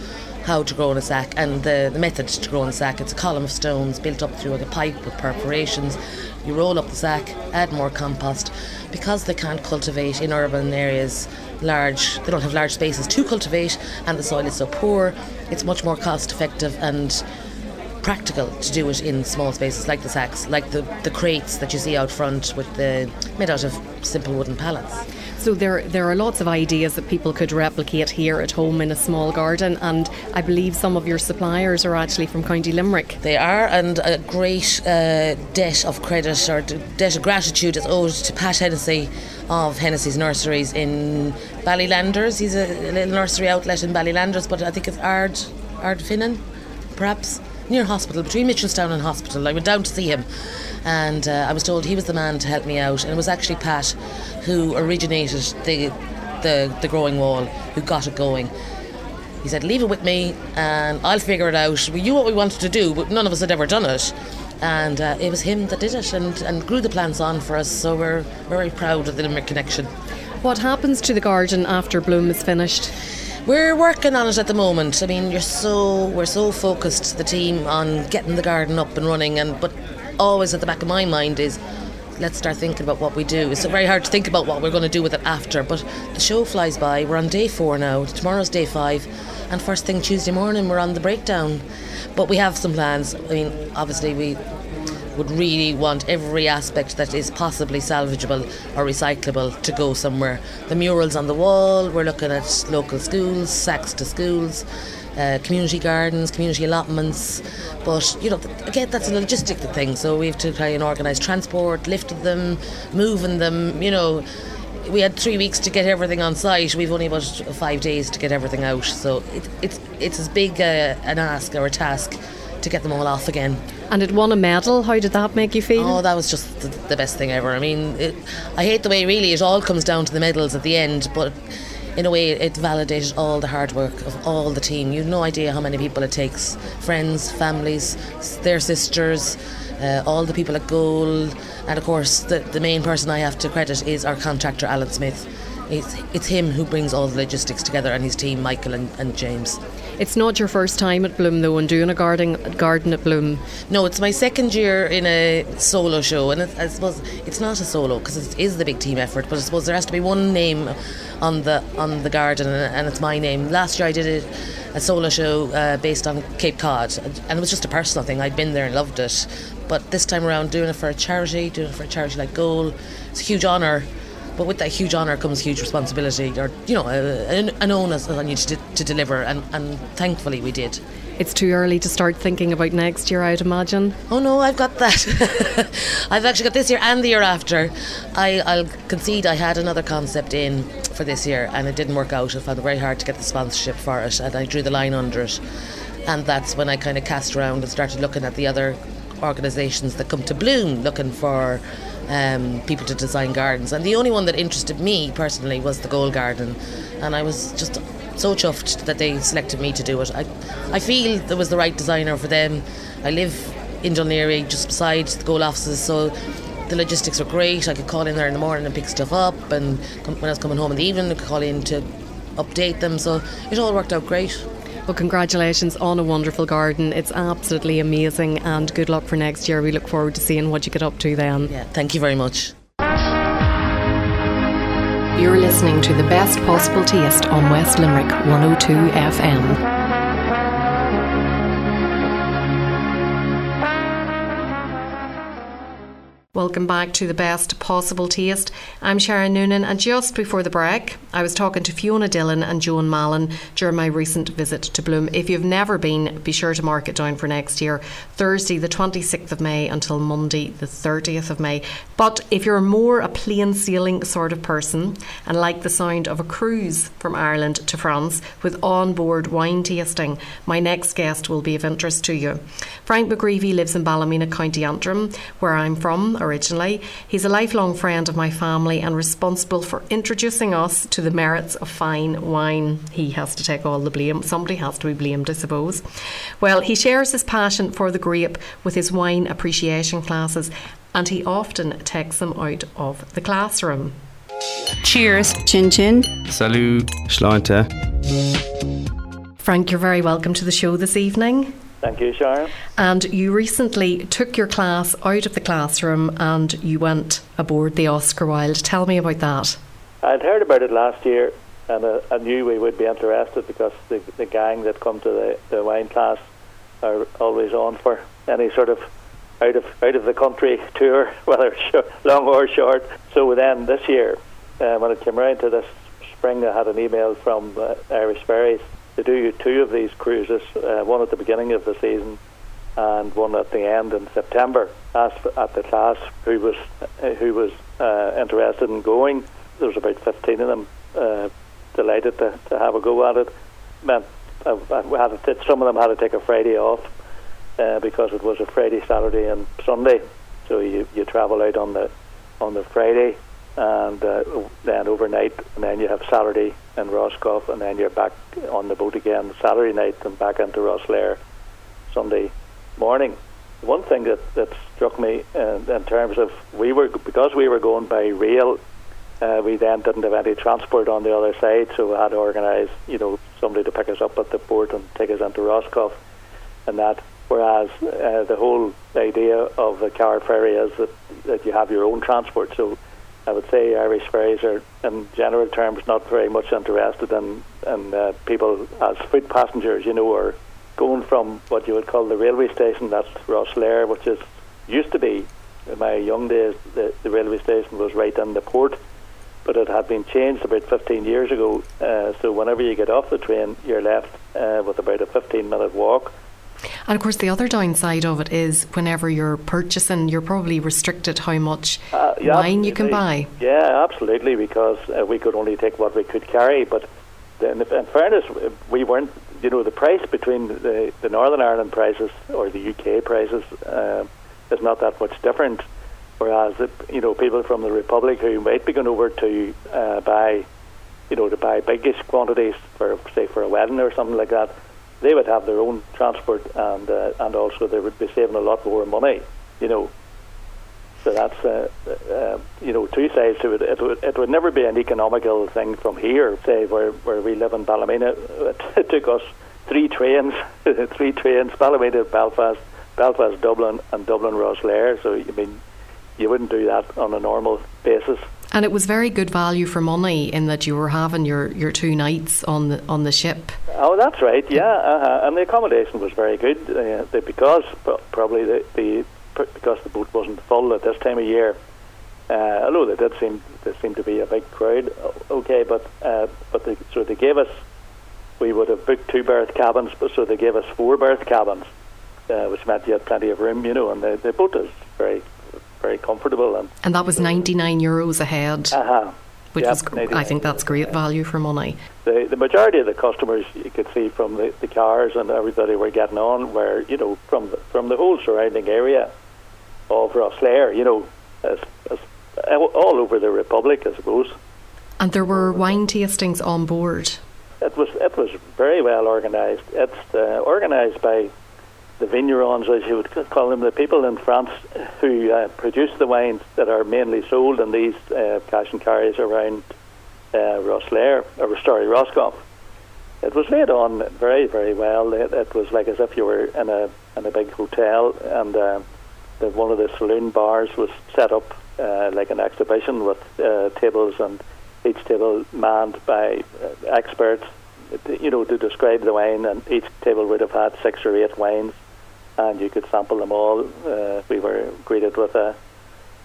how to grow in a sack and the, the method to grow in a sack. It's a column of stones built up through a pipe with perforations. You roll up the sack, add more compost. Because they can't cultivate in urban areas large, they don't have large spaces to cultivate, and the soil is so poor, it's much more cost effective and practical to do it in small spaces like the sacks, like the, the crates that you see out front with the made out of simple wooden pallets. So there, there are lots of ideas that people could replicate here at home in a small garden, and I believe some of your suppliers are actually from County Limerick. They are, and a great uh, debt of credit or debt of gratitude is owed to Pat Hennessy of Hennessy's Nurseries in Ballylanders. He's a, little nursery outlet in Ballylanders, but I think it's Ard Ardfinnan, perhaps near Hospital, between Mitchelstown and Hospital. I went down to see him and uh, I was told he was the man to help me out. And it was actually Pat who originated the, the, the growing wall, who got it going. He said, Leave it with me and I'll figure it out. We knew what we wanted to do, but none of us had ever done it. And uh, it was him that did it and, and grew the plants on for us. So we're very proud of the Limerick connection. What happens to the garden after bloom is finished? We're working on it at the moment. I mean, you're so we're so focused, the team, on getting the garden up and running, and but always at the back of my mind is let's start thinking about what we do. It's very hard to think about what we're going to do with it after, but the show flies by. We're on day four now. Tomorrow's day five, and first thing Tuesday morning we're on the breakdown. But we have some plans. I mean, obviously we would really want every aspect that is possibly salvageable or recyclable to go somewhere. The murals on the wall, we're looking at local schools, sacks to schools, uh, community gardens, community allotments. But, you know, again, that's a logistic thing. So we have to try and organise transport, lifting them, moving them, you know we had three weeks to get everything on site. We've only about five days to get everything out. So it, it's it's as big a, an ask or a task to get them all off again. And it won a medal. How did that make you feel? Oh, that was just the, the best thing ever. I mean, it, I hate the way really it all comes down to the medals at the end, but in a way it validated all the hard work of all the team. You've no idea how many people it takes friends, families, their sisters, uh, all the people at goal, and of course, the, the main person I have to credit is our contractor, Alan Smith. It's, it's him who brings all the logistics together and his team, Michael and, and James. It's not your first time at Bloom though, and doing a garden garden at Bloom. No, it's my second year in a solo show, and it, I suppose it's not a solo because it is the big team effort. But I suppose there has to be one name on the on the garden, and, it's my name. Last year I did it, a solo show uh, based on Cape Cod, and it was just a personal thing. I'd been there and loved it, but this time around doing it for a charity, doing it for a charity like Goal, it's a huge honour but with that huge honour comes huge responsibility, or you know, uh, an, an onus on you to, to deliver, and, and thankfully we did. It's too early to start thinking about next year, I'd imagine. Oh no, I've got that. I've actually got this year and the year after. I, I'll concede I had another concept in for this year and it didn't work out. I found it very hard to get the sponsorship for it and I drew the line under it. And that's when I kind of cast around and started looking at the other organisations that come to Bloom looking for um, people to design gardens. And the only one that interested me personally was the Goal Garden. And I was just so chuffed that they selected me to do it. I, I feel there was the right designer for them. I live in Laoghaire, just beside the Goal offices, so the logistics were great. I could call in there in the morning and pick stuff up, and when I was coming home in the evening, I could call in to update them. So it all worked out great. Well, congratulations on a wonderful garden. It's absolutely amazing, and good luck for next year. We look forward to seeing what you get up to then. Yeah, thank you very much. You're listening to the best possible taste on West Limerick 102 FM. Welcome back to the best possible taste. I'm Sharon Noonan, and just before the break, I was talking to Fiona Dillon and Joan Mallon during my recent visit to Bloom. If you've never been, be sure to mark it down for next year, Thursday, the 26th of May, until Monday, the 30th of May. But if you're more a plain sailing sort of person and like the sound of a cruise from Ireland to France with on board wine tasting, my next guest will be of interest to you. Frank McGreevy lives in Ballymena, County Antrim, where I'm from originally. He's a lifelong friend of my family and responsible for introducing us to the merits of fine wine. He has to take all the blame. Somebody has to be blamed, I suppose. Well, he shares his passion for the grape with his wine appreciation classes, and he often takes them out of the classroom. Cheers. Chin chin. Salut. Sláinte. Frank, you're very welcome to the show this evening. Thank you, Sharon. And you recently took your class out of the classroom and you went aboard the Oscar Wilde. Tell me about that. I'd heard about it last year and uh, I knew we would be interested because the, the gang that come to the, the wine class are always on for any sort of out of out of the country tour, whether short, long or short. So then this year, uh, when it came around to this spring, I had an email from uh, Irish Ferries to do two of these cruises, uh, one at the beginning of the season and one at the end in September. Asked at the class who was uh, who was uh, interested in going. There was about fifteen of them. Uh, delighted to, to have a go at it. Meant I, I had to, some of them had to take a Friday off uh, because it was a Friday, Saturday, and Sunday. So you you travel out on the on the Friday and uh, then overnight, and then you have Saturday in Roscoff, and then you're back on the boat again Saturday night and back into Rosslare Sunday morning. One thing that, that struck me in, in terms of we were because we were going by rail, uh, we then didn't have any transport on the other side, so we had to organise, you know, somebody to pick us up at the port and take us into Roscoff, and that. Whereas uh, the whole idea of the car ferry is that, that you have your own transport. So I would say Irish ferries are, in general terms, not very much interested in, in uh, people as foot passengers, you know, or going from what you would call the railway station, that's Rosslare, which is used to be, in my young days, the, the railway station was right in the port, but it had been changed about 15 years ago. Uh, so whenever you get off the train, you're left uh, with about a 15 minute walk and of course, the other downside of it is whenever you're purchasing, you're probably restricted how much uh, yeah, wine you can buy. Yeah, absolutely, because uh, we could only take what we could carry. But in, in fairness, we weren't, you know, the price between the, the Northern Ireland prices or the UK prices uh, is not that much different. Whereas, the, you know, people from the Republic who might be going over to uh, buy, you know, to buy biggish quantities for, say, for a wedding or something like that, they would have their own transport and uh, and also they would be saving a lot more money, you know. So that's uh, uh, you know two sides to it. It would it would never be an economical thing from here, say where where we live in Ballymena. It, took us three trains, three trains, Ballymena, Belfast, Belfast, Dublin, and Dublin Rosslare. So I mean, you wouldn't do that on a normal basis. And it was very good value for money in that you were having your, your two nights on the on the ship. Oh, that's right. Yeah, uh-huh. and the accommodation was very good uh, because probably the, the because the boat wasn't full at this time of year. Uh, although there did seem there seemed to be a big crowd. Okay, but uh, but they, so they gave us we would have booked two berth cabins, but so they gave us four berth cabins, uh, which meant you had plenty of room, you know, and the, the boat is very very comfortable. And, and that was 99 euros a head. Uh-huh. Which yep, is, I think that's great value for money. The, the majority of the customers you could see from the, the cars and everybody were getting on were, you know, from the, from the whole surrounding area of Rosslare, you know, as, as, all over the Republic, I suppose. And there were wine tastings on board. It was it was very well organised. It's uh, organised by the vignerons, as you would call them, the people in France who uh, produce the wines that are mainly sold in these uh, cash and carries around uh, Rosslare, or sorry, Roscoff. It was laid on very, very well. It, it, was like as if you were in a in a big hotel, and uh, the, one of the saloon bars was set up uh, like an exhibition with uh, tables and each table manned by uh, experts you know, to describe the wine, and each table would have had six or eight wines and you could sample them all. Uh, we were greeted with a,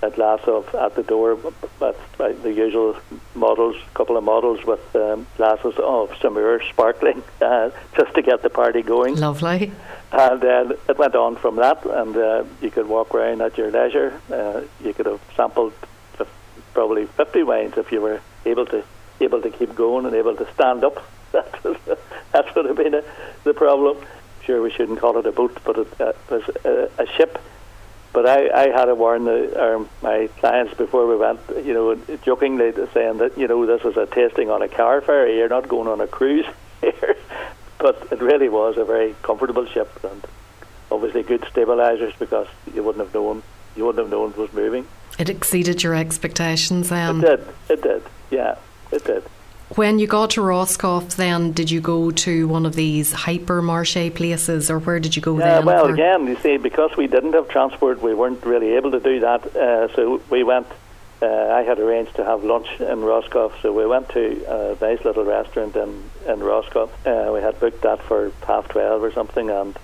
a glass of at the door, but the usual models, a couple of models with um, glasses of Saumur sparkling, uh, just to get the party going. Lovely. And then it went on from that, and uh, you could walk around at your leisure. Uh, you could have sampled probably 50 wines if you were able to able to keep going and able to stand up. That would have been a, the problem sure we shouldn't call it a boat, but it uh, was a, a, ship. But I, I had to warn the, um, my clients before we went, you know, jokingly saying that, you know, this is a tasting on a car ferry, you're not going on a cruise here. but it really was a very comfortable ship and obviously good stabilisers because you wouldn't have known, you wouldn't have known it was moving. It exceeded your expectations then? It did, it did, yeah, it did. When you got to Roscoff, then did you go to one of these hypermarché places, or where did you go? Yeah, then well, again, you see, because we didn't have transport, we weren't really able to do that. Uh, so we went. Uh, I had arranged to have lunch in Roscoff, so we went to a nice little restaurant in in Roscoff. Uh, we had booked that for half twelve or something, and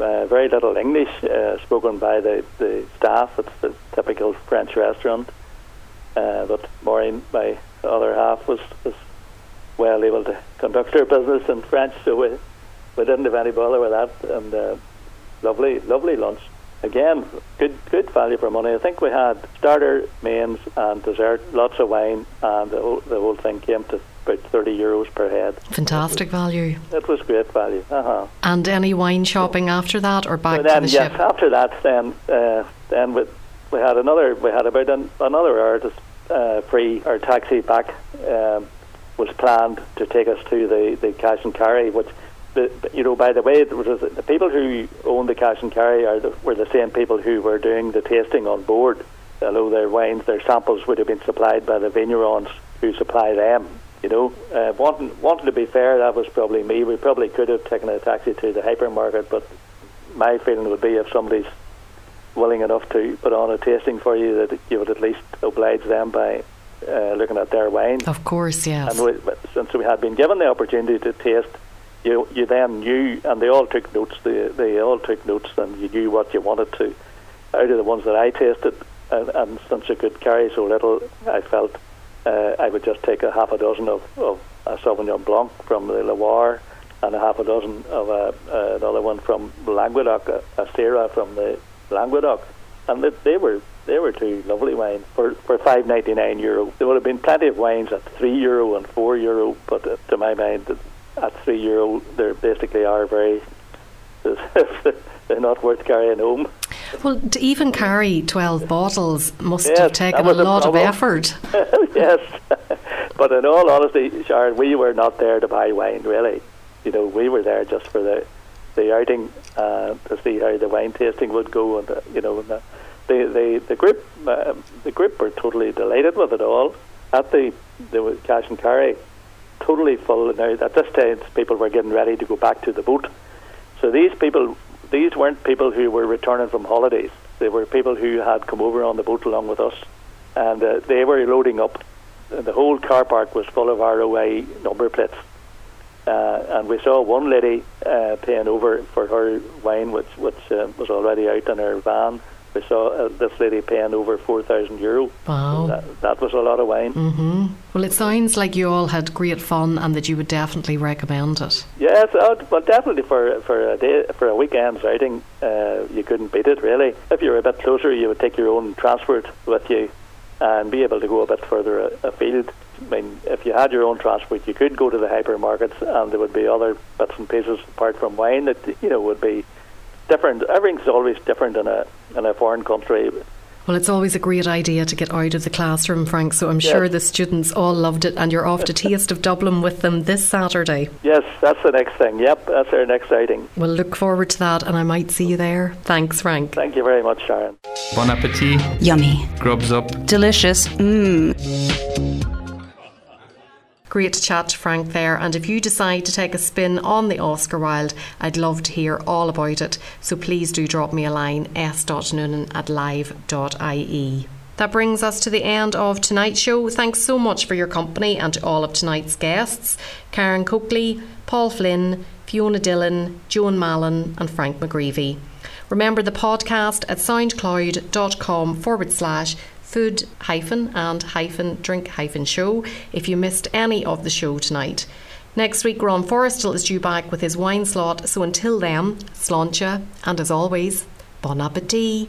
uh, very little English uh, spoken by the, the staff. It's the typical French restaurant. Uh, but Maureen, my other half, was, was well able to conduct her business in French, so we, we didn't have any bother with that. And uh, lovely, lovely lunch. Again, good good value for money. I think we had starter, mains, and dessert, lots of wine, and the whole, the whole thing came to about 30 euros per head. Fantastic value. It was great value. Uh-huh. And any wine shopping after that, or back then, to the ship? yes, ship? after that, then uh, then we, we had another. We had about an, another hour to uh, free our taxi back um, was planned to take us to the, the cash and carry, which. You know, by the way, the people who own the cash and carry are the, were the same people who were doing the tasting on board. Although their wines, their samples would have been supplied by the vignerons who supply them. You know, uh, wanting wanting to be fair, that was probably me. We probably could have taken a taxi to the hypermarket, but my feeling would be if somebody's willing enough to put on a tasting for you, that you would at least oblige them by uh, looking at their wine. Of course, yes. And we, since we had been given the opportunity to taste, you you then knew, and they all took notes. They they all took notes, and you knew what you wanted to. Out of the ones that I tasted, and, and since you could carry so little, I felt uh, I would just take a half a dozen of, of a Sauvignon Blanc from the Loire, and a half a dozen of a, uh, another one from Languedoc, a, a Syrah from the Languedoc, and they, they were they were two lovely wines for for five ninety nine euro. There would have been plenty of wines at three euro and four euro, but uh, to my mind, at three euro, they basically are very they're not worth carrying home. Well, to even carry 12 bottles must Yes, have taken a was a lot of effort. yes, but in all honesty, Sharon, we were not there to buy wine. Really, you know, we were there just for the the outing uh, to see how the wine tasting would go, and uh, you know, and the the the, the group uh, the group were totally delighted with it all. At the the was cash and carry, totally full. Now at this stage, people were getting ready to go back to the boat. So these people, these weren't people who were returning from holidays. They were people who had come over on the boat along with us, and uh, they were loading up. The whole car park was full of ROI number plates. Uh, and we saw one lady uh, paying over for her wine, which which uh, was already out in her van. We saw uh, this lady paying over four thousand euro. Wow. That, that was a lot of wine. hmm Well, it sounds like you all had great fun and that you would definitely recommend it. Yes, uh, well, definitely for for a day for a weekend's outing, uh, you couldn't beat it. Really, if you were a bit closer, you would take your own transport with you, and be able to go a bit further afield. I mean, if you had your own transport, you could go to the hypermarkets, and there would be other bits and pieces apart from wine that you know would be different. Everything's always different in a in a foreign country. Well, it's always a great idea to get out of the classroom, Frank, so I'm Yes. sure the students all loved it and you're off to Taste of Dublin with them this Saturday. Yes, that's the next thing. Yep, that's our next outing. We'll look forward to that and I might see you there. Thanks, Frank. Thank you very much, Sharon. Bon appetit. Yummy. Grubs up. Delicious. Mmm. Great chat Frank there. And if you decide to take a spin on the Oscar Wilde, I'd love to hear all about it. So please do drop me a line s.noonan at live.ie. That brings us to the end of tonight's show. Thanks so much for your company and to all of tonight's guests Karen Coakley, Paul Flynn, Fiona Dillon, Joan Mallon, and Frank McGreevy. Remember the podcast at soundcloud.com forward slash food hyphen and hyphen drink hyphen show if you missed any of the show tonight. Next week, Ron Forrestal is due back with his wine slot, so until then, sláinte, and as always, bon appetit.